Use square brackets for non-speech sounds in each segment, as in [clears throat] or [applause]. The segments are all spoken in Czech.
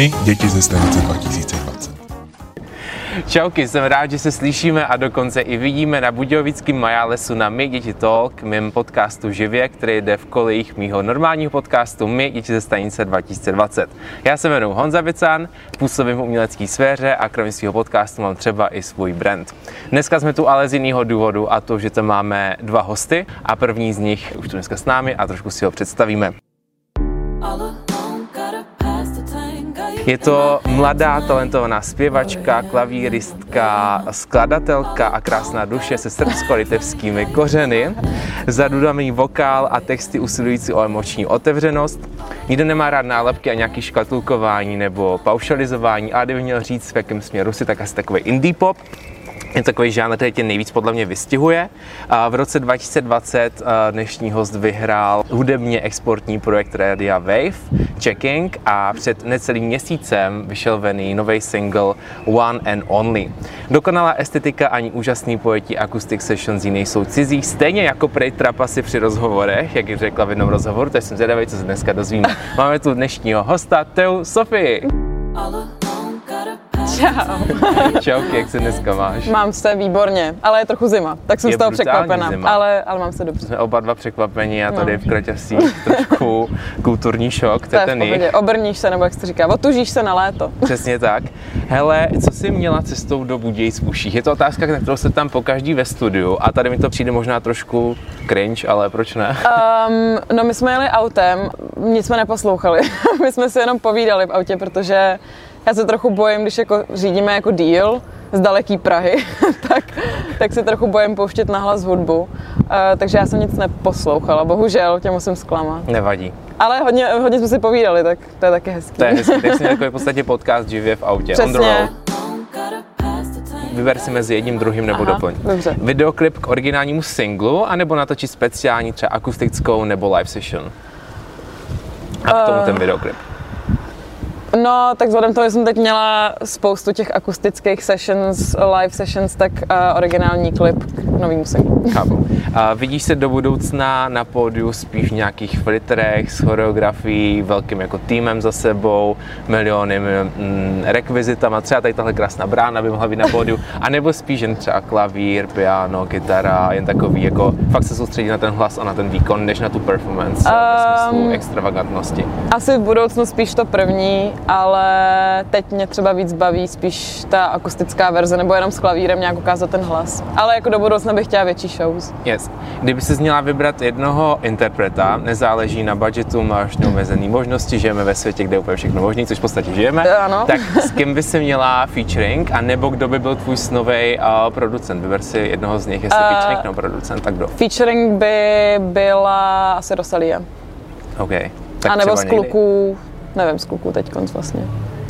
My, děti ze stanice 2020. Čauky, jsem rád, že se slyšíme a dokonce i vidíme na Budějovickém Majálesu na My Děti Talk, mým podcastu Živě, který jde v kolejích mýho normálního podcastu My Děti ze stanice 2020. Já se jmenuji Honza Vicán, působím v umělecké sféře a kromě svého podcastu mám třeba i svůj brand. Dneska jsme tu ale z jiného důvodu a to, že tam máme dva hosty a první z nich už tu dneska s námi a trošku si ho představíme. Je to mladá talentovaná zpěvačka, klavíristka, skladatelka a krásná duše se srbsko-litevskými kořeny. Zadudaný vokál a texty usilující o emoční otevřenost. Nikdo nemá rád nálepky a nějaký škatulkování nebo paušalizování, ale kdyby měl říct, v jakém směru si, tak asi takový indie pop je takový žánr, který tě nejvíc podle mě vystihuje. V roce 2020 dnešní host vyhrál hudebně exportní projekt Radia Wave, Checking a před necelým měsícem vyšel ven nový single One and Only. Dokonalá estetika ani úžasný pojetí acoustic sessions nejsou cizí, stejně jako prej trapasy při rozhovorech, jak řekla v jednom rozhovoru, to jsem zvědavý, co se dneska dozvíme. Máme tu dnešního hosta, Teu Sofii. Čau. [laughs] Čau, jak se dneska máš? Mám se výborně, ale je trochu zima, tak jsem Je z toho překvapená, zima. ale, ale mám se dobře. Jsme oba dva překvapení a tady No. v Kroťasích trošku [laughs] kulturní šok, to je ten jich. obrníš se, nebo jak se říká, otužíš se na léto. [laughs] Přesně tak. Hele, co jsi měla cestou do Budějic v uších? Je to otázka, na kterou se tam po každý ve studiu a tady mi to přijde možná trošku cringe, ale proč ne? Um, no my jsme jeli autem, nic jsme neposlouchali, my jsme si jenom povídali v autě, protože já se trochu bojím, když jako řídíme jako díl z daleký Prahy, [laughs] tak, tak se trochu bojím pouštět nahlas hudbu. Uh, takže já jsem nic neposlouchala, bohužel, tě musím zklamat. Nevadí. Ale hodně, hodně jsme si povídali, tak to je taky hezký. To je hezký, tak takový [laughs] v podstatě podcast živě v autě. On the Přesně. road. Vyber si mezi jedním, druhým nebo Aha, doplň. dobře. Videoklip k originálnímu singlu, anebo natočit speciální třeba akustickou nebo live session? A k tomu Eh, ten videoklip. No, tak vzhledem tomu, že jsem teď měla spoustu těch akustických sessions, live sessions, tak uh, originální klip k novýmu singlu. Chápu. A vidíš se do budoucna na pódiu spíš v nějakých flitterech s choreografií, velkým jako týmem za sebou, miliony mm, rekvizitama, třeba tady tahle krásná brána by mohla být na pódiu, anebo spíš jen třeba klavír, piano, kytara, jen takový jako fakt se soustředit na ten hlas a na ten výkon, než na tu performance um, ve smyslu Um, extravagantnosti. Asi v budoucnu spíš to první, ale teď mě třeba víc baví spíš ta akustická verze, nebo jenom s klavírem nějak ukázat ten hlas. Ale jako do budoucna bych chtěla větší shows. Yes. Kdyby se měla vybrat jednoho interpreta, nezáleží na budgetu, máš neomezený možnosti, žijeme ve světě, kde je úplně všechno možné, což v podstatě žijeme, Ano. tak s kým by si měla featuring, a nebo kdo by byl tvůj snový uh, producent? Vyber si jednoho z nich, jestli Eh, featuring nebo producent, tak kdo? Featuring by byla asi Rosalia. OK. A nebo z kluků, nevím, z kluků teď konc vlastně.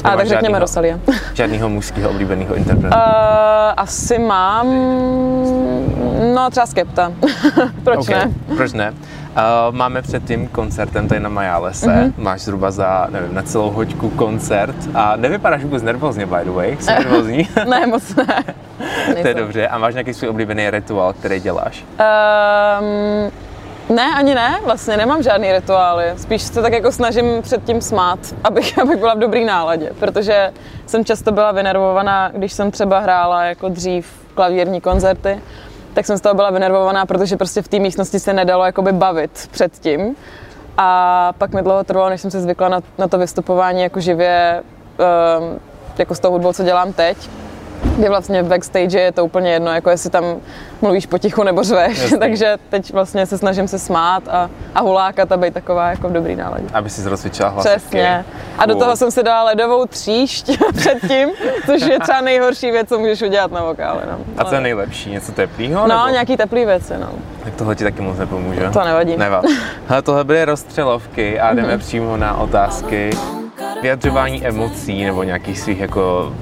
A tak řekněme? Rosalia. [laughs] Žádnýho mužského oblíbeného interpreta. Uh, asi mám, no třeba Skepta. [laughs] Proč OK. ne? Proč ne? Uh, máme před tím koncertem tady na Majálese. Mhm. Mm-hmm. Máš zhruba za, nevím, na celou hoďku koncert a nevypadáš vůbec nervózně, by the way. Jsi [laughs] nervózní? Ne, moc ne. to je dobře. A máš nějaký svůj oblíbený rituál, který děláš? Um, ne, ani ne, vlastně nemám žádný rituály. Spíš se tak jako snažím před tím smát, abych, [laughs] abych byla v dobrý náladě, protože jsem často byla vynervovaná, když jsem třeba hrála jako dřív klavírní koncerty, tak jsem z toho byla vynervovaná, protože prostě v té místnosti se nedalo jakoby bavit předtím. A pak mi dlouho trvalo, než jsem se zvykla na, na to vystupování jako živě, um, jako s tou hudbou, co dělám teď kdy vlastně v backstage je to úplně jedno, jako jestli tam mluvíš potichu nebo řveš, Jasný. [laughs] takže teď vlastně se snažím se smát a, a hulákat a být taková jako v dobrý náladě. Aby si rozcvičila hlasivky. Přesně. A do toho jsem si dala ledovou tříšť [laughs] předtím, což je třeba nejhorší věc, co můžeš udělat na vokále. No. A co je nejlepší? Něco teplého? No, nebo? nějaký teplý věci, no. Tak tohle ti taky moc nepomůže. To nevadí. Nevad. [laughs] Hele, tohle byly rozstřelovky a jdeme přímo na otázky. Vyjadřování emocí nebo nějakých svých jako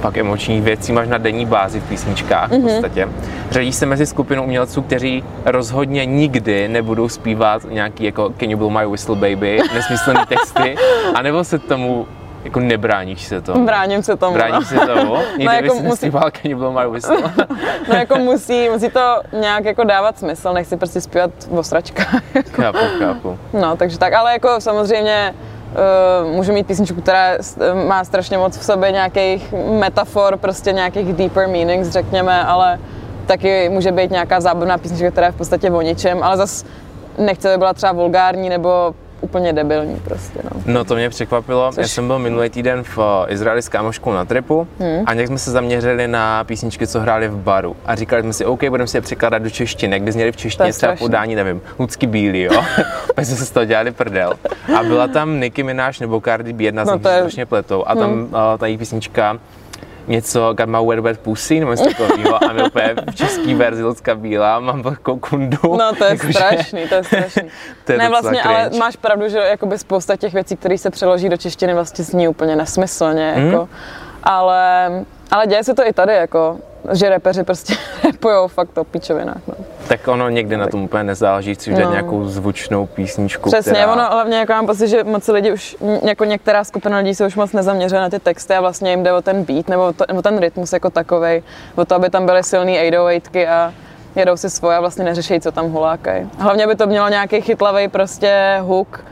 pak emočních věcí máš na denní bázi v písničkách v podstatě. Řadíš se mezi skupinu umělců, kteří rozhodně nikdy nebudou zpívat nějaký jako Can you blow my whistle baby, nesmyslný texty, [laughs] anebo se tomu jako nebráníš se tomu? Bráním se tomu. Bráníš se tomu? [laughs] Nikdy No, jako musí- nespíval Can you blow my whistle? [laughs] No jako musí, musí to nějak jako dávat smysl, nechci prostě zpívat v osračkách. chápu, chápu. No, takže tak, ale jako samozřejmě Uh, můžu mít písničku, která s- má strašně moc v sobě nějakých metafor, prostě nějakých deeper meanings, řekněme, ale taky může být nějaká zábavná písnička, která je v podstatě o ničem, ale zas nechci, aby byla třeba vulgární nebo úplně debilní prostě, no. No to mě překvapilo. Což- Já jsem byl minulý týden v eh, Izraeli s kámoškou na tripu Hmm. a nějak jsme se zaměřili na písničky, co hráli v baru. A říkali jsme si, OK, budeme si je překládat do češtiny, kdy zněli v češtině třeba podání, nevím, Lucky Bílý, jo. [laughs] Pak jsme se z toho dělali prdel. A byla tam Nicki Minaj nebo Cardi B, jedna z No nich to je- Hmm. strašně pletou. A tam uh, ta její písnička něco Got my wet wet pussy, nebo něco takového. A my úplně v český verzi Lucka Bílá, mám velkou kundu. No to je Jakože- strašný, to je strašný. [laughs] To je ne, vlastně, ale cringe. máš pravdu, že jakoby spousta těch věcí, které se přeloží do češtiny, vlastně zní úplně nesmyslně, Mhm. jako. Ale, ale děje se to i tady, jako, že repeři prostě [laughs] repujou fakt o pičovinách, no. Tak ono někdy na tom úplně nezáleží, chci udělat No. nějakou zvučnou písničku, Přesně, která... ono hlavně jako mám pocit, že moc lidi už, jako některá skupina lidí se už moc nezaměřuje na ty texty a vlastně jim jde o ten beat nebo, to, nebo ten rytmus jako takovej, o to, aby tam byly silný 808ky a jedou si svoje a vlastně neřeší, co tam hulákají. Hlavně by to mělo nějaký chytlavý prostě hook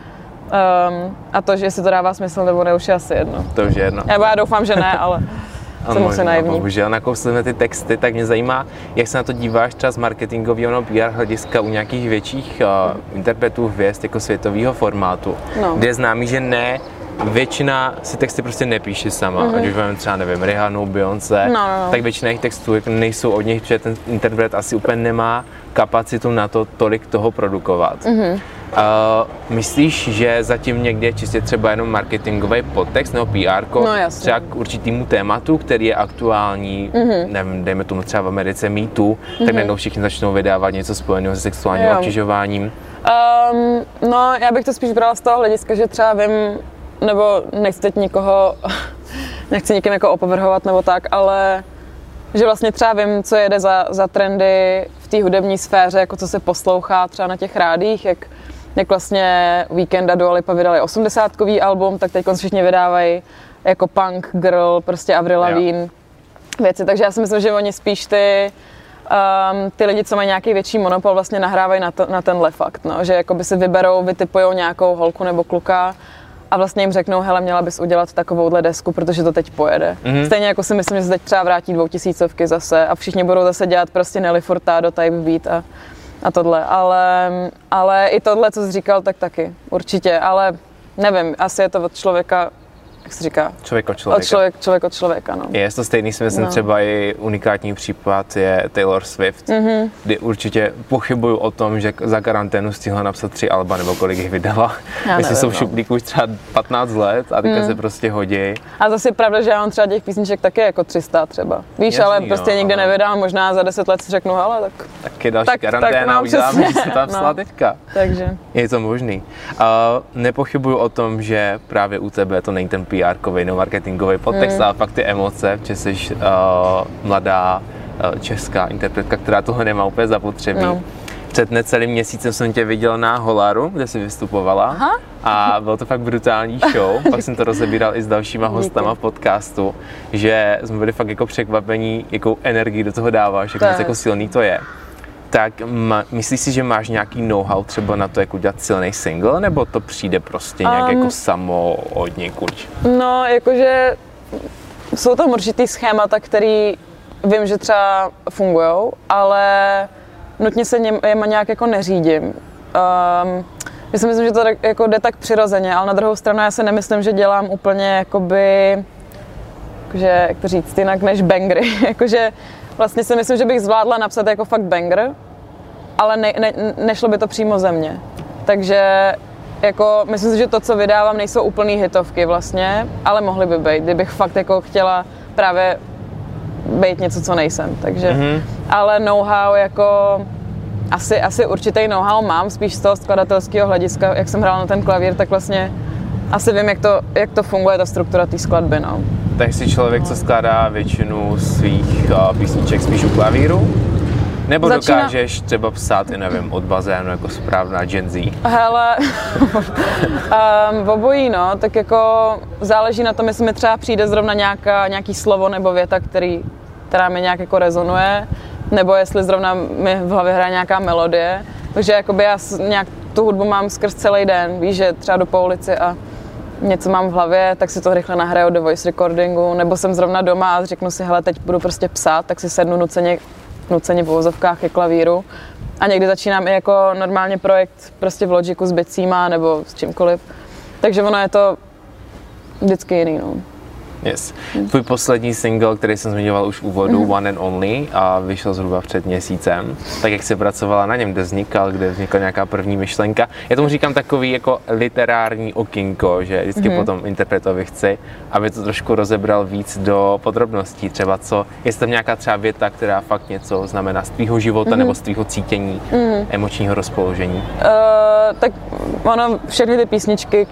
um, a to, že jestli to dává smysl nebo ne, už je asi jedno. To už je jedno. Já, já doufám, že ne, ale [laughs] jsem asi naivní. Bohužel, nakousli jsme ty texty, tak mě zajímá, jak se na to díváš třeba z marketingového nebo PR hlediska u nějakých větších uh, interpretů hvězd jako světového formátu, No. kde je známý, že ne, většina si texty prostě nepíše sama, mm-hmm. ať už máme třeba, nevím, Rihanu, Beyoncé. No, no, no. tak většina jejich textů jako nejsou od nich, protože ten interpret asi úplně nemá kapacitu na to tolik toho produkovat. Mhm. Mm-hmm. Uh, myslíš, že zatím někde je čistě třeba jenom marketingový podtext nebo PR, No, jasně. třeba k určitému tématu, který je aktuální, Mhm. mm-hmm. nevím, dejme tomu třeba v Americe Me Too, mm-hmm. tak najednou všichni začnou vydávat něco spojeného se sexuálním Jo. obtěžováním. Um, no, já bych to spíš brala z toho hlediska, že třeba vím, nebo nechci teď nikoho, [laughs] nechci nikým jako opovrhovat nebo tak, ale že vlastně třeba vím, co jede za, za trendy v té hudební sféře, jako co se poslouchá třeba na těch rádích, jak, jak vlastně Weekend a Dua Lipa vydali 80 album, tak teď všichni vydávají jako punk girl, prostě Avril. Lavigne věci, takže já si myslím, že oni spíš ty, um, ty lidi, co mají nějaký větší monopol, vlastně nahrávají na, to, na tenhle fakt, no, že jakoby si vyberou, vytipujou nějakou holku nebo kluka a vlastně jim řeknou, hele, měla bys udělat takovouhle desku, protože to teď pojede. Mhm. Mm-hmm. Stejně jako si myslím, že se teď třeba vrátí dvoutisícovky zase a všichni budou zase dělat prostě Nelly Furtado type beat a, a tohle, ale, ale i tohle, co jsi říkal, tak taky, určitě, ale nevím, asi je to od člověka, jak se říká, Člověk od od člověka. člověk, člověk od člověka, no. Je to stejný, si myslím, No. třeba i unikátní případ je Taylor Swift, Mhm. mm-hmm. kdy určitě pochybuju o tom, že za karanténu stihla napsat tři alba, nebo kolik jich vydala. Já Jestli nevím, jsou v no. šuplíku už třeba 15 let a teďka se prostě hodí. A zase je pravda, že já mám třeba těch písniček taky jako 300 třeba. Víš, Jasný, ale prostě no, nikde ale- nevydám, možná za 10 let si řeknu, hele, tak, Tak je další Tak- tak karanténa, mám uděláme, že se tam [laughs] no. teďka. takže. Je to možný. Uh, nepochybuju o tom, že právě u tebe to není ten PR-kový nebo marketingový podtext, Mm. ale fakt ty emoce, že jsi uh, mladá uh, česká interpretka, která toho nemá úplně zapotřebí. No. Před necelým měsícem jsem tě viděl na Holaru, kde jsi vystupovala. Aha. A byl to fakt brutální show. [laughs] Pak jsem to rozebíral i s dalšíma hostama v podcastu, že jsme byli fakt jako překvapení, jakou energii do toho dáváš, jak To moc jako silný to je. Tak ma, myslíš si, že máš nějaký know-how třeba na to, jak udělat silný single, nebo to přijde prostě nějak Um, jako samo od někud? No, jakože jsou tam určitý schémata, který vím, že třeba fungují, ale nutně se něm, jema nějak jako neřídím. Um, já si myslím, že to tak- jako jde tak přirozeně, ale na druhou stranu já se nemyslím, že dělám úplně jakoby, jakože, jak to říct, jinak než bangry. [laughs] jakože vlastně si myslím, že bych zvládla napsat jako fakt banger, ale ne, ne, nešlo by to přímo ze mě. Takže jako, myslím si, že to, co vydávám, nejsou úplný hitovky vlastně, ale mohly by být, kdybych fakt jako chtěla právě být něco, co nejsem. Takže, mm-hmm. ale know-how jako asi, asi určitý know-how mám, spíš z toho skladatelského hlediska, jak jsem hrála na ten klavír, tak vlastně asi vím, jak to, jak to funguje, ta struktura té skladby, no. Tak jsi člověk, co skládá většinu svých uh, písniček spíš u klavíru? Nebo Začíná- dokážeš třeba psát, i nevím, od bazénu jako správná Gen Z? Hele, [laughs] um, obojí, no, tak jako záleží na tom, jestli mi třeba přijde zrovna nějaká, nějaký slovo nebo věta, který, která mi nějak jako rezonuje, nebo jestli zrovna mi v hlavě hraje nějaká melodie. Takže jakoby já nějak tu hudbu mám skrz celý den, víš, že třeba jdu po ulici a něco mám v hlavě, tak si to rychle nahraju do voice recordingu, nebo jsem zrovna doma a řeknu si, hele, teď budu prostě psát, tak si sednu nuceně, nuceně v uvozovkách ke klavíru. A někdy začínám i jako normálně projekt prostě v Logiku s bicíma nebo s čímkoliv. Takže ono je to vždycky jiný, no. Yes. Tvůj poslední single, který jsem zmiňoval už v úvodu, Mhm. One and Only, a vyšel zhruba před měsícem. Tak jak jsi pracovala na něm, kde vznikal, kde vznikla nějaká první myšlenka. Já tomu říkám takový jako literární okinko, že vždycky Mhm. potom interpretovi chci, aby to trošku rozebral víc do podrobností. Třeba co, jestli tam nějaká třeba věta, která fakt něco znamená z tvýho života Mhm. nebo z tvýho cítění, emočního rozpoložení. Uh, tak ono, všechny ty písničky,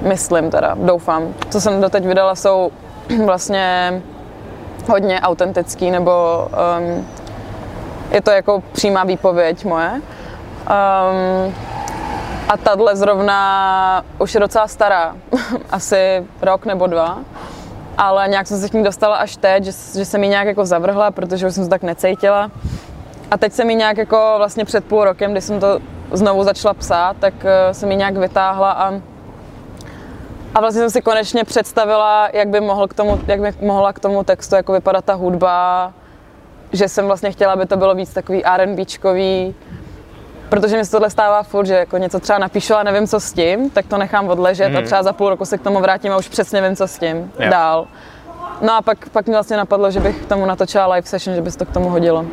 myslím teda, doufám, co jsem doteď vydala, jsou [clears throat] vlastně hodně autentický, nebo um, je to jako přímá výpověď moje. Um, a tahle zrovna už je docela stará, [laughs] asi rok nebo dva, ale nějak jsem se k ní dostala až teď, že, že jsem ji nějak jako zavrhla, protože už jsem se tak necítila. A teď jsem ji nějak jako vlastně před půl rokem, kdy jsem to znovu začala psát, tak eh, jsem ji nějak vytáhla a a vlastně jsem si konečně představila, jak by, mohl k tomu, jak by mohla k tomu textu jako vypadat ta hudba, že jsem vlastně chtěla, aby to bylo víc takový R&Bčkový, protože mi se tohle stává furt, že jako něco třeba napíšu a nevím, co s tím, tak to nechám odležet Mhm. a třeba za půl roku se k tomu vrátím a už přesně vím, co s tím Jo. dál. No a pak, pak mi vlastně napadlo, že bych k tomu natočila live session, že by se to k tomu hodilo.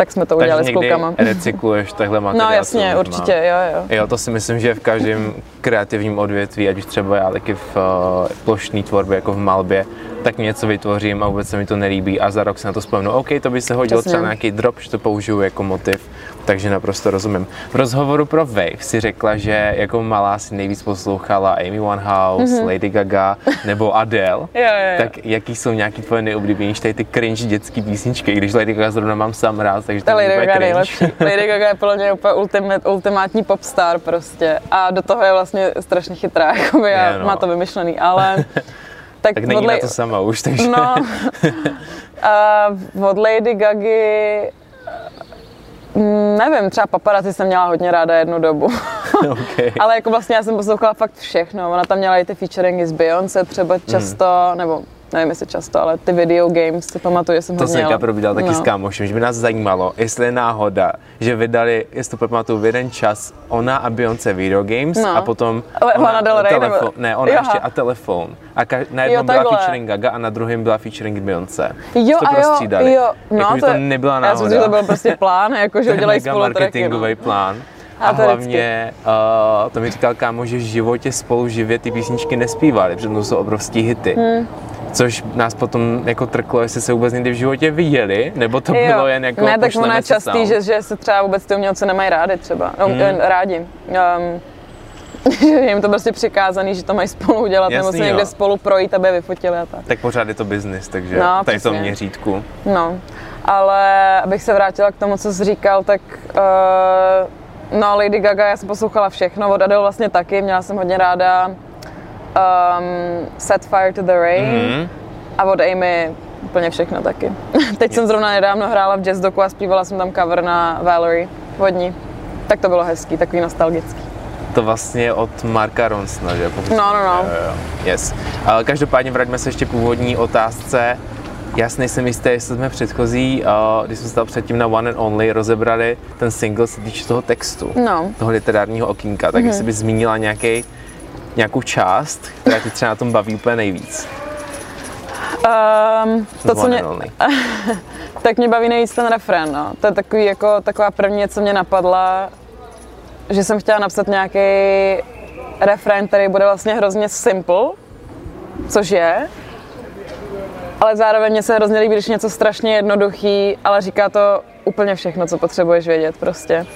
Tak jsme to Takže udělali s klukama. recykluješ takhle materiál. No jasně, určitě, jo, jo. Jo, to si myslím, že v každém kreativním odvětví, ať už třeba já taky v uh, plošné tvorbě, jako v malbě, tak něco vytvořím a vůbec se mi to nelíbí a za rok se na to vzpomenu, OK, to by se hodilo Přesně. třeba nějaký drop, že to použiju jako motiv, takže naprosto rozumím. V rozhovoru pro Wave si řekla, že jako malá si nejvíc poslouchala Amy Winehouse, mm-hmm. Lady Gaga nebo Adele. [laughs] Jo, jo, jo. Tak jaký jsou nějaký tvoje nejoblíbenější tady ty cringe dětský písničky, když Lady Gaga zrovna mám sám rád, takže to Ta je Lady Gaga nejlepší. [laughs] Lady Gaga je podle mě úplně ultimate, ultimátní popstar prostě. A do toho je vlastně strašně chytrá, [laughs] jakoby, a no. má to vymyšlený, ale... Tak, Tak není od na to sama už, takže... No, a od Lady Gagy, nevím, třeba paparazzi jsem měla hodně ráda jednu dobu. [laughs] okay. [laughs] Ale jako vlastně já jsem poslouchala fakt všechno. Ona tam měla i ty featuringy z Beyoncé třeba Hmm. často, nebo nevím jestli často, ale ty video games si pamatuju, že jsem To jsem jela. teďka probídal taky No. s kámošem, že by nás zajímalo, jestli je náhoda, že vydali, jestli to pamatuju, v jeden čas ona a Beyoncé Video Games No. a potom Ale Lana Del Rey, telefon, nebo- ne, ona Jaha. ještě a telefon. A ka- na jednom Jo, byla featuring Gaga a na druhém byla featuring Beyoncé. Jo, to a jo, prostřídali. jo, no jako, že to nebyla Já náhoda. jsem si, že to byl prostě plán, jako že To udělají spolu tracky. marketingový No. plán. A, A to hlavně, uh, to mi říkal kámo, že v životě spolu živě ty písničky nespívali, protože to jsou obrovský hity. Hmm. Což nás potom jako trklo, jestli se vůbec někdy v životě viděli, nebo to bylo jen jako ne, tak ono je častý, že, že se třeba vůbec ty umělci nemají rádi třeba, no, Hmm. mm. rádi. Um, že [laughs] je jim to prostě přikázaný, že to mají spolu udělat, nebo se někde jo. spolu projít, aby je vyfotili a tak. Tak pořád je to biznis, takže No, tady přesně. měřítku. No, ale abych se vrátila k tomu, co jsi říkal, tak uh, no Lady Gaga, já jsem poslouchala všechno, od Adele vlastně taky, měla jsem hodně ráda um, Set Fire to the Rain Mhm. a od Amy úplně všechno taky. [laughs] Teď jsem zrovna nedávno hrála v jazz doku a zpívala jsem tam cover na Valerie vodní. Tak to bylo hezký, takový nostalgický. To vlastně je od Marka Ronsona, že? Pokud No, no, no. Yes. Ale každopádně vraťme se ještě k původní otázce. Já si nejsem jistý, jestli jsme předchozí, uh, když jsme se předtím na One and Only rozebrali ten single se týče toho textu, No. toho literárního okýnka, tak jestli bys zmínila nějaký, nějakou část, která ti třeba na tom baví úplně nejvíc. Um, to, co mě, [laughs] tak mě baví nejvíc ten refrén, no. To je takový jako, taková první, co mě napadla, že jsem chtěla napsat nějaký refrén, který bude vlastně hrozně simple, což je, ale zároveň mě se hrozně líbí, když je něco strašně jednoduchý, ale říká to úplně všechno, co potřebuješ vědět prostě.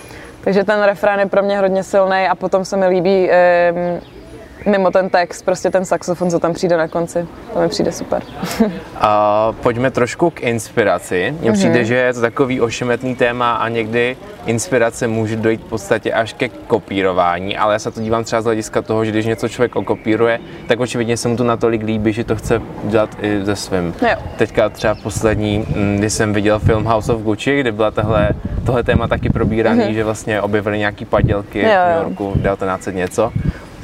Takže ten refrén je pro mě hodně silný a potom se mi líbí um, mimo ten text, prostě ten saxofon, co tam přijde na konci. To mi přijde super. A pojďme trošku k inspiraci. Mně přijde, že je to takový ošemetný téma a někdy inspirace může dojít v podstatě až ke kopírování, ale já se to dívám třeba z hlediska toho, že když něco člověk okopíruje, tak očividně se mu to natolik líbí, že to chce dělat i ze svým. Jo. Teďka třeba poslední, mm, když jsem viděl film House of Gucci, kde byla tahle, tohle téma taky probíraný, že vlastně objevili nějaký padělky Jo, v New jo. Yorku 1900 něco.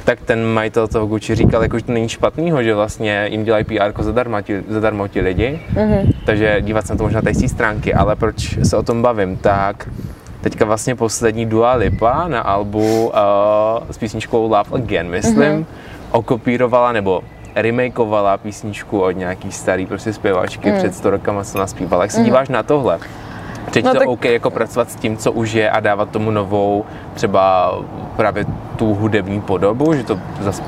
Tak ten majitel toho Gucci říkal, jako, že to není špatného, že vlastně jim dělají PR zadarmo ti, zadarmo ti lidi, mm-hmm. takže dívat se na to možná té stránky, ale proč se o tom bavím, tak teďka vlastně poslední Dua Lipa na albu uh, s písničkou Love Again, myslím, mm-hmm. okopírovala nebo remakeovala písničku od nějaký starý prostě zpěvačky mm. před 100 rokama, co naspívala. Jak se mm. díváš na tohle? Teď no, to tak... OK jako pracovat s tím, co už je a dávat tomu novou třeba právě tu hudební podobu, že to zase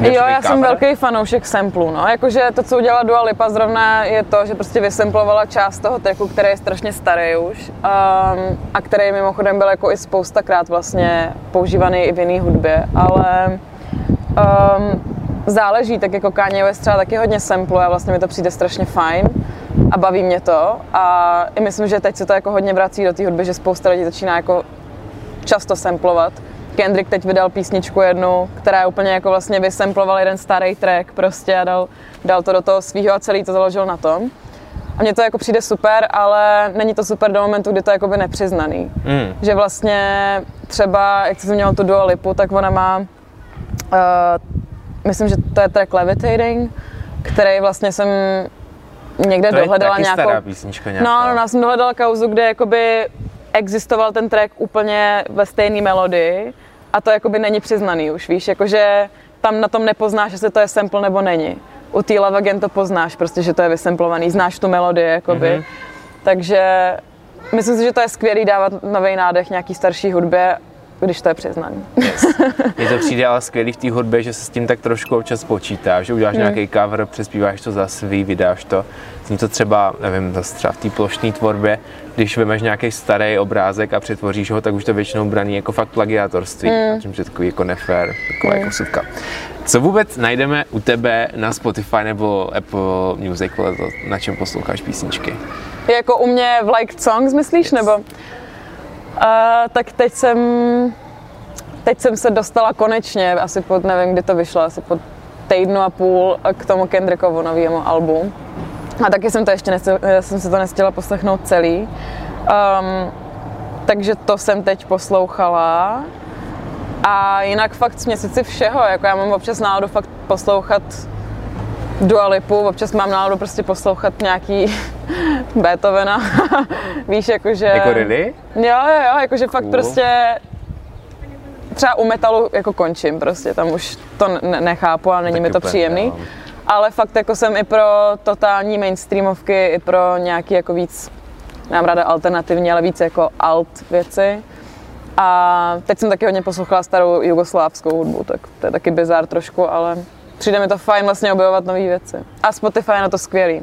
Jo, já jsem velký fanoušek samplu, no. Jakože to, co udělala Dua Lipa zrovna je to, že prostě vysemplovala část toho tracku, který je strašně starý už um, a který mimochodem byl jako i spoustakrát vlastně používaný i v jiné hudbě, ale um, záleží, tak jako Kanye West třeba taky hodně sampluje a vlastně mi to přijde strašně fajn a baví mě to a i myslím, že teď se to jako hodně vrací do té hudby, že spousta lidí začíná jako často samplovat. Kendrick teď vydal písničku jednu, která je úplně jako vlastně vysemploval jeden starý track prostě a dal, dal to do toho svého a celý to založil na tom. A mně to jako přijde super, ale není to super do momentu, kdy to je jakoby nepřiznaný. Mm. Že vlastně třeba, jak jsem měl tu Dua Lipu, tak ona má, uh, myslím, že to je track Levitating, který vlastně jsem někde to dohledala je nějakou... stará písnička nějaká. No, no, no, já jsem dohledala kauzu, kde jakoby existoval ten track úplně ve stejné melodii a to jakoby není přiznaný už, víš, jakože tam na tom nepoznáš, jestli to je sample nebo není. U té Love Again to poznáš, prostě, že to je vysemplovaný, znáš tu melodii, jakoby. Mm-hmm. Takže myslím si, že to je skvělý dávat nový nádech nějaký starší hudbě když to je přiznaný. Yes. [laughs] Mně to přijde ale skvělý v té hudbě, že se s tím tak trošku občas počítá, že uděláš hmm. nějaký cover, přespíváš to za svý, vydáš to. Zní to třeba, nevím, zase třeba v té plošné tvorbě, když vemeš nějaký starý obrázek a přetvoříš ho, tak už to většinou braní jako fakt plagiátorství, mm. čímž je takový jako nefér, taková mm. jako suvka. Co vůbec najdeme u tebe na Spotify nebo Apple Music, na čem posloucháš písničky? Jako u mě v Liked Songs, myslíš, yes. nebo? A, tak teď jsem, teď jsem se dostala konečně, asi pod, nevím, kdy to vyšlo, asi pod týdnu a půl k tomu Kendrickovu novému albu. A taky jsem to ještě nestěla, jsem se to nestihla poslechnout celý. Um, takže to jsem teď poslouchala. A jinak fakt směsici všeho, jako já mám občas náladu fakt poslouchat Dua Lipu, občas mám náladu prostě poslouchat nějaký [laughs] Beethovena, [laughs] víš, jakože... Jako really? Jo, jo, jo, jakože fakt cool. prostě třeba u metalu jako končím prostě, tam už to nechápu a není tak mi to úplně, příjemný. Jo. Ale fakt jako jsem i pro totální mainstreamovky, i pro nějaký jako víc, mám ráda alternativní, ale víc jako alt věci. A teď jsem taky hodně poslouchala starou jugoslávskou hudbu, tak to je taky bizár trošku, ale přijde mi to fajn vlastně objevovat nové věci. A Spotify je na to skvělý.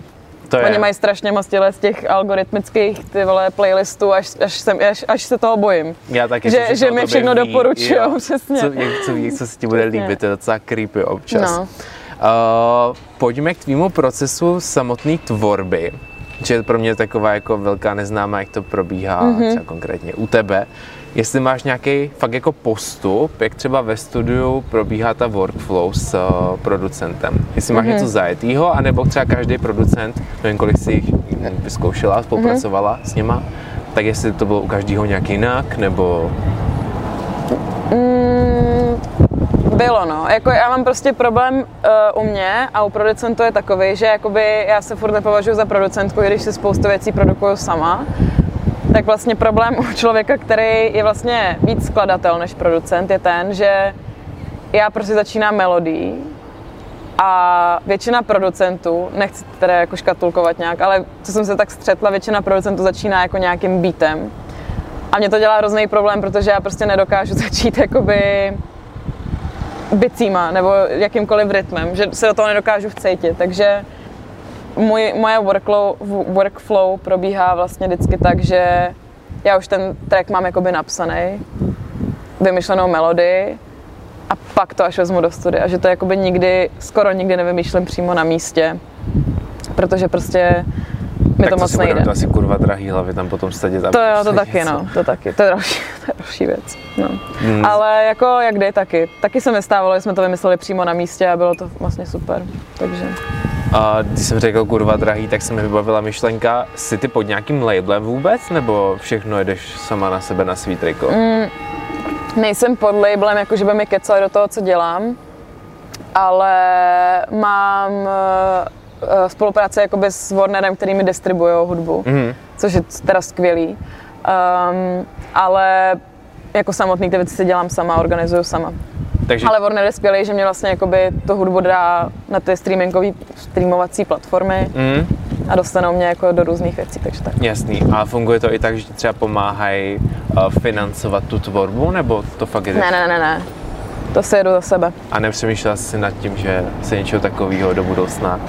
To je. Oni mají strašně moc z těch algoritmických ty vole playlistů, až, až, jsem, až, až se toho bojím. Já taky. Že, že mi všechno doporučují, přesně. Co, jak, co ví, co se ti bude líbit, to je docela creepy občas. No. Uh, pojďme k tvýmu procesu samotné tvorby, že je pro mě taková jako velká neznámá, jak to probíhá mm-hmm. třeba konkrétně u tebe jestli máš nějaký fakt jako postup, jak třeba ve studiu probíhá ta workflow s uh, producentem. Jestli máš mm-hmm. něco zajetýho, anebo třeba každý producent, nevím, kolik si jich vyzkoušela, spolupracovala mm-hmm. s nima, tak jestli to bylo u každého nějak jinak, nebo... Mm, bylo, no. Jako já mám prostě problém uh, u mě a u producentů je takový, že jakoby já se furt nepovažuji za producentku, když si spoustu věcí produkuju sama tak vlastně problém u člověka, který je vlastně víc skladatel než producent, je ten, že já prostě začínám melodií a většina producentů, nechci teda jako škatulkovat nějak, ale co jsem se tak střetla, většina producentů začíná jako nějakým beatem. A mě to dělá hrozný problém, protože já prostě nedokážu [laughs] začít jakoby bicíma nebo jakýmkoliv rytmem, že se do toho nedokážu vcítit, takže můj, moje workflow, workflow probíhá vlastně vždycky tak, že já už ten track mám jakoby napsaný, vymyšlenou melodii a pak to až vezmu do studia. Že to jakoby nikdy, skoro nikdy nevymýšlím přímo na místě, protože prostě mi tak to moc nejde. To asi kurva drahý hlavy tam potom sedět. To jo, to [laughs] taky, něco. no, to taky, to je další, [laughs] to je další věc, no. Hmm. Ale jako jak kdy taky. Taky se mi stávalo, že jsme to vymysleli přímo na místě a bylo to vlastně super, takže. A když jsem řekl kurva drahý, tak se mi vybavila myšlenka, jsi ty pod nějakým labelem vůbec, nebo všechno jedeš sama na sebe na svý triko? Mm, nejsem pod labelem, jako že by mi kecali do toho, co dělám, ale mám uh, spolupráce jakoby s Warnerem, který mi distribuuje hudbu, mm. což je teda skvělý. Um, ale jako samotný ty věci si dělám sama, organizuju sama. Takže... Ale Warner je skvělý, že mě vlastně jakoby tu hudbu dá na ty streamingové streamovací platformy mm. a dostanou mě jako do různých věcí, takže tak. Jasný. A funguje to i tak, že ti třeba pomáhají uh, financovat tu tvorbu, nebo to fakt je? Ne, ne, ne, ne. To si jedu za sebe. A nepřemýšlela jsi nad tím, že se něčeho takového do budoucna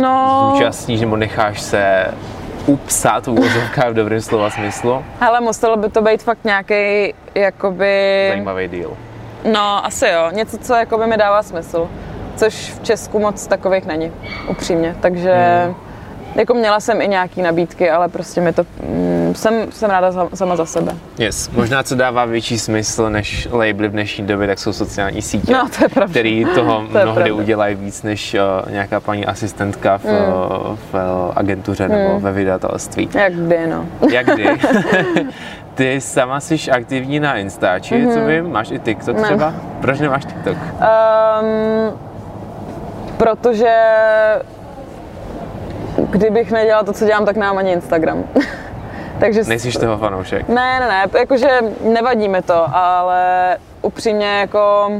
no... zúčastníš nebo necháš se upsat v úvozovkách v dobrém slova smyslu? Ale muselo by to být fakt nějaký jakoby... Zajímavý díl. No, asi jo. Něco, co jakoby mi dává smysl. Což v Česku moc takových není, upřímně. Takže hmm. Jako měla jsem i nějaký nabídky, ale prostě mi to... Mm, jsem, jsem ráda za, sama za sebe. Yes. Možná, co dává větší smysl než labely v dnešní době, tak jsou sociální sítě, no, to je pravda. který toho [laughs] to mnohdy pravda. udělají víc než uh, nějaká paní asistentka v, hmm. uh, v uh, agentuře hmm. nebo ve vydavatelství. Jak kdy, no. Jak kdy. [laughs] Ty sama jsi aktivní na Instači, mm-hmm. co vím, máš i TikTok ne. třeba? Proč nemáš TikTok? Um, protože kdybych nedělala to, co dělám, tak nemám ani Instagram. [laughs] Takže Nejsi toho fanoušek? Ne, ne, ne, jakože nevadí mi to, ale upřímně jako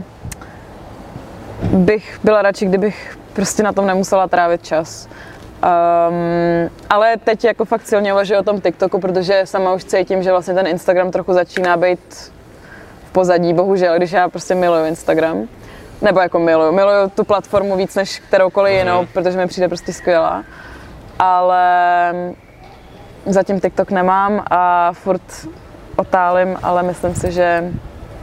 bych byla radši, kdybych prostě na tom nemusela trávit čas. Um, ale teď jako fakt silně uvažuji o tom TikToku, protože sama už cítím, že vlastně ten Instagram trochu začíná být v pozadí, bohužel, když já prostě miluju Instagram. Nebo jako miluju, miluju tu platformu víc než kteroukoliv mm-hmm. jinou, protože mi přijde prostě skvělá. Ale zatím TikTok nemám a furt otálím, ale myslím si, že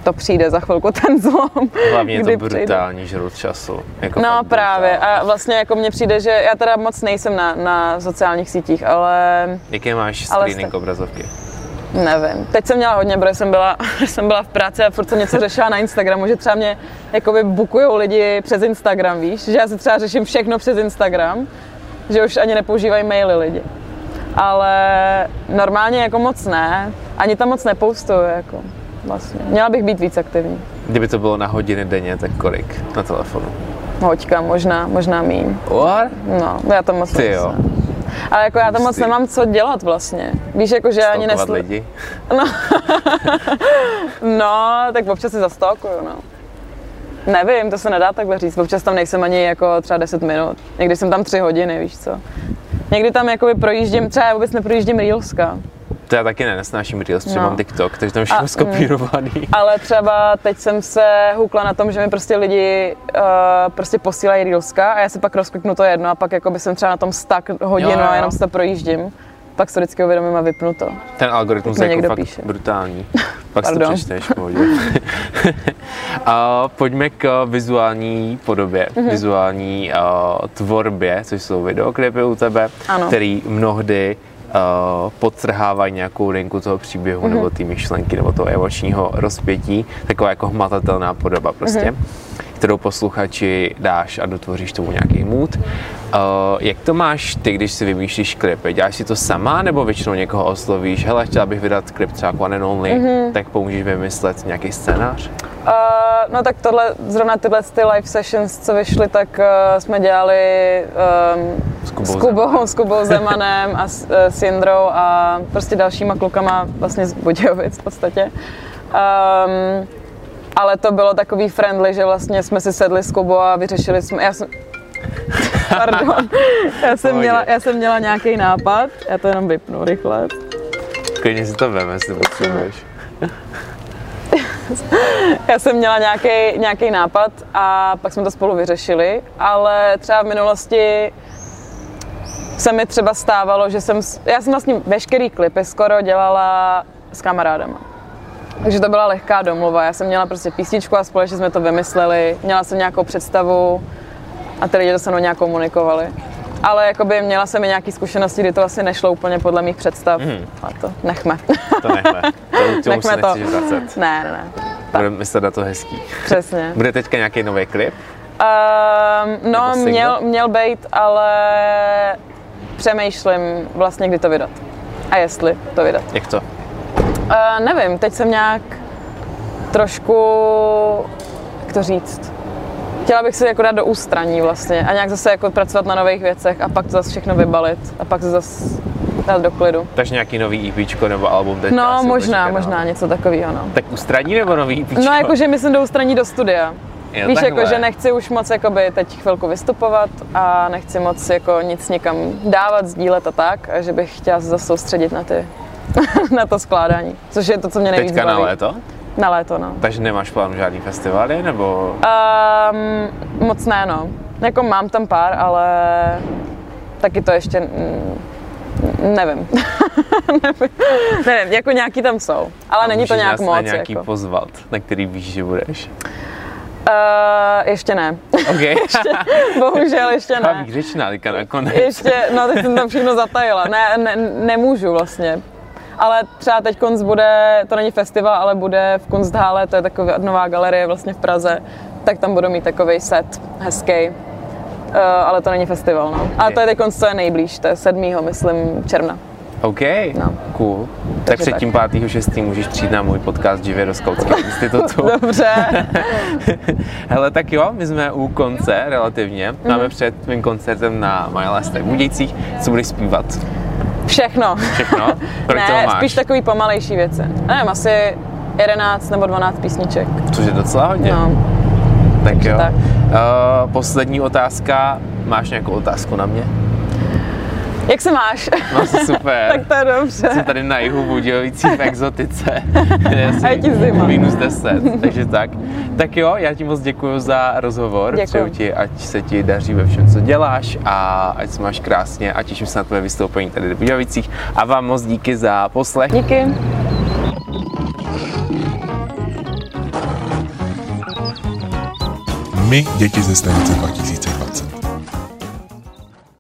to přijde za chvilku ten zlom. Hlavně je to brutální přijde. žrut času. Jako no právě brutální. a vlastně jako mně přijde, že já teda moc nejsem na, na sociálních sítích, ale... Jaké máš screening ale obrazovky? Nevím. Teď jsem měla hodně, protože jsem byla, [laughs] jsem byla v práci a furt jsem něco řešila na Instagramu, že třeba mě jakoby bukujou lidi přes Instagram, víš? Že já si třeba řeším všechno přes Instagram, že už ani nepoužívají maily lidi. Ale normálně jako moc ne, ani tam moc nepoustuju, jako vlastně. Měla bych být víc aktivní. Kdyby to bylo na hodiny denně, tak kolik na telefonu? Hoďka, možná, možná míň. What? No, já to moc Ty jo. Ale jako já tam moc nemám co dělat vlastně. Víš, jako že ani nesl... lidi? No. [laughs] no, tak občas si zastokuju, no. Nevím, to se nedá takhle říct. Občas tam nejsem ani jako třeba 10 minut. Někdy jsem tam 3 hodiny, víš co. Někdy tam jakoby projíždím, třeba já vůbec neprojíždím Reelska. To já taky ne, nesnáším Reels, protože no. mám TikTok, takže tam všechno mm, skopírovaný. Ale třeba teď jsem se hukla na tom, že mi prostě lidi uh, prostě posílají Reelska a já si pak rozkliknu to jedno a pak jako by jsem třeba na tom stak hodinu jo, jo. a jenom se to projíždím. Pak se vždycky uvědomím a vypnu to. Ten algoritmus je jako fakt píše. brutální. [laughs] Pak si to přečteš, [laughs] a pojďme k vizuální podobě, mm-hmm. vizuální uh, tvorbě, což jsou videoklipy u tebe, ano. který mnohdy uh, podtrhávají nějakou linku toho příběhu mm-hmm. nebo ty myšlenky nebo toho emočního rozpětí, taková jako hmatatelná podoba prostě, mm-hmm. Kterou posluchači dáš a dotvoříš tomu nějaký mood. Uh, jak to máš ty, když si vymýšlíš klipy? Děláš si to sama nebo většinou někoho oslovíš? Hele, chtěla bych vydat klip třeba One and Only, mm-hmm. tak pomůžeš vymyslet nějaký scénář? Uh, no tak tohle, zrovna tyhle ty live sessions, co vyšly, tak uh, jsme dělali um, s, Kubou, s, Kubou, s Kubou Zemanem a s, uh, s Jindrou a prostě dalšíma klukama vlastně z Budějovic v podstatě. Um, ale to bylo takový friendly, že vlastně jsme si sedli s Kubou a vyřešili jsme, já jsem, pardon, já jsem, měla, já jsem měla nějaký nápad, já to jenom vypnu rychle. Klidně si to veme, jestli potřebuješ. Já jsem měla nějaký, nějaký nápad a pak jsme to spolu vyřešili, ale třeba v minulosti se mi třeba stávalo, že jsem, já jsem vlastně veškerý klipy skoro dělala s kamarádama. Takže to byla lehká domluva. Já jsem měla prostě písničku a společně jsme to vymysleli. Měla jsem nějakou představu a ty lidi to se mnou nějak komunikovali ale jakoby měla jsem i nějaké zkušenosti, kdy to asi nešlo úplně podle mých představ. Mm. A to nechme. To nechme. To, [laughs] nechme to. Vracet. Ne, ne, ne. Bude myslet na to hezký. Přesně. [laughs] Bude teďka nějaký nový klip? Um, no, měl, měl být, ale přemýšlím vlastně, kdy to vydat. A jestli to vydat. Jak to? Uh, nevím, teď jsem nějak trošku, jak to říct, chtěla bych se jako dát do ústraní vlastně a nějak zase jako pracovat na nových věcech a pak to zase všechno vybalit a pak se zase dát do klidu. Takže nějaký nový EP nebo album teď No možná, čekat, možná něco takového, no. Tak ústraní nebo nový EP? No jakože myslím do ústraní do studia. Jo, Víš, takhle. jako, že nechci už moc jakoby, teď chvilku vystupovat a nechci moc jako nic někam dávat, sdílet a tak, a že bych chtěla se zase soustředit na ty, [laughs] na to skládání, což je to, co mě nejvíc Teďka na baví. léto? Na léto, no. Takže nemáš plán žádný festivaly, nebo... Um, moc ne, no. Jako mám tam pár, ale taky to ještě mm, nevím. [laughs] nevím. nevím. jako nějaký tam jsou, ale A není to nějak nás moc. na nějaký jako. pozvat, na který víš, že budeš. Uh, ještě ne. OK. [laughs] Bohužel ještě ne. výřečná teďka nakonec. Ještě, no teď jsem tam všechno zatajila. Ne, ne, nemůžu vlastně. Ale třeba teď konc bude, to není festival, ale bude v Kunsthále, to je taková nová galerie vlastně v Praze, tak tam budu mít takový set hezký. Uh, ale to není festival, no. A to je teď konc, co je nejblíž, to je 7. myslím června. OK, No. cool. Tak Takže před tak. tím 5. 6. můžeš přijít na můj podcast živě do Skautského [laughs] institutu. Dobře. [laughs] Hele, tak jo, my jsme u konce relativně. Máme před tvým koncertem na Last v Budějcích. Co budeš zpívat? Všechno. Všechno? [laughs] Kolik toho ne, máš? spíš takový pomalejší věci. Nevím, asi 11 nebo 12 písniček. Což je docela hodně. No. tak jo. tak. Uh, poslední otázka. Máš nějakou otázku na mě? Jak se máš? No, super. [laughs] tak to je dobře. Jsem tady na jihu Budějovicí v exotice. kde [laughs] je asi A je ti zima. Minus 10, takže tak. Tak jo, já ti moc děkuji za rozhovor. Děkuju. Přeju ti, ať se ti daří ve všem, co děláš a ať se máš krásně a těším se na tvoje vystoupení tady v Budějovicích. A vám moc díky za poslech. Díky. My, děti ze stanice 2020.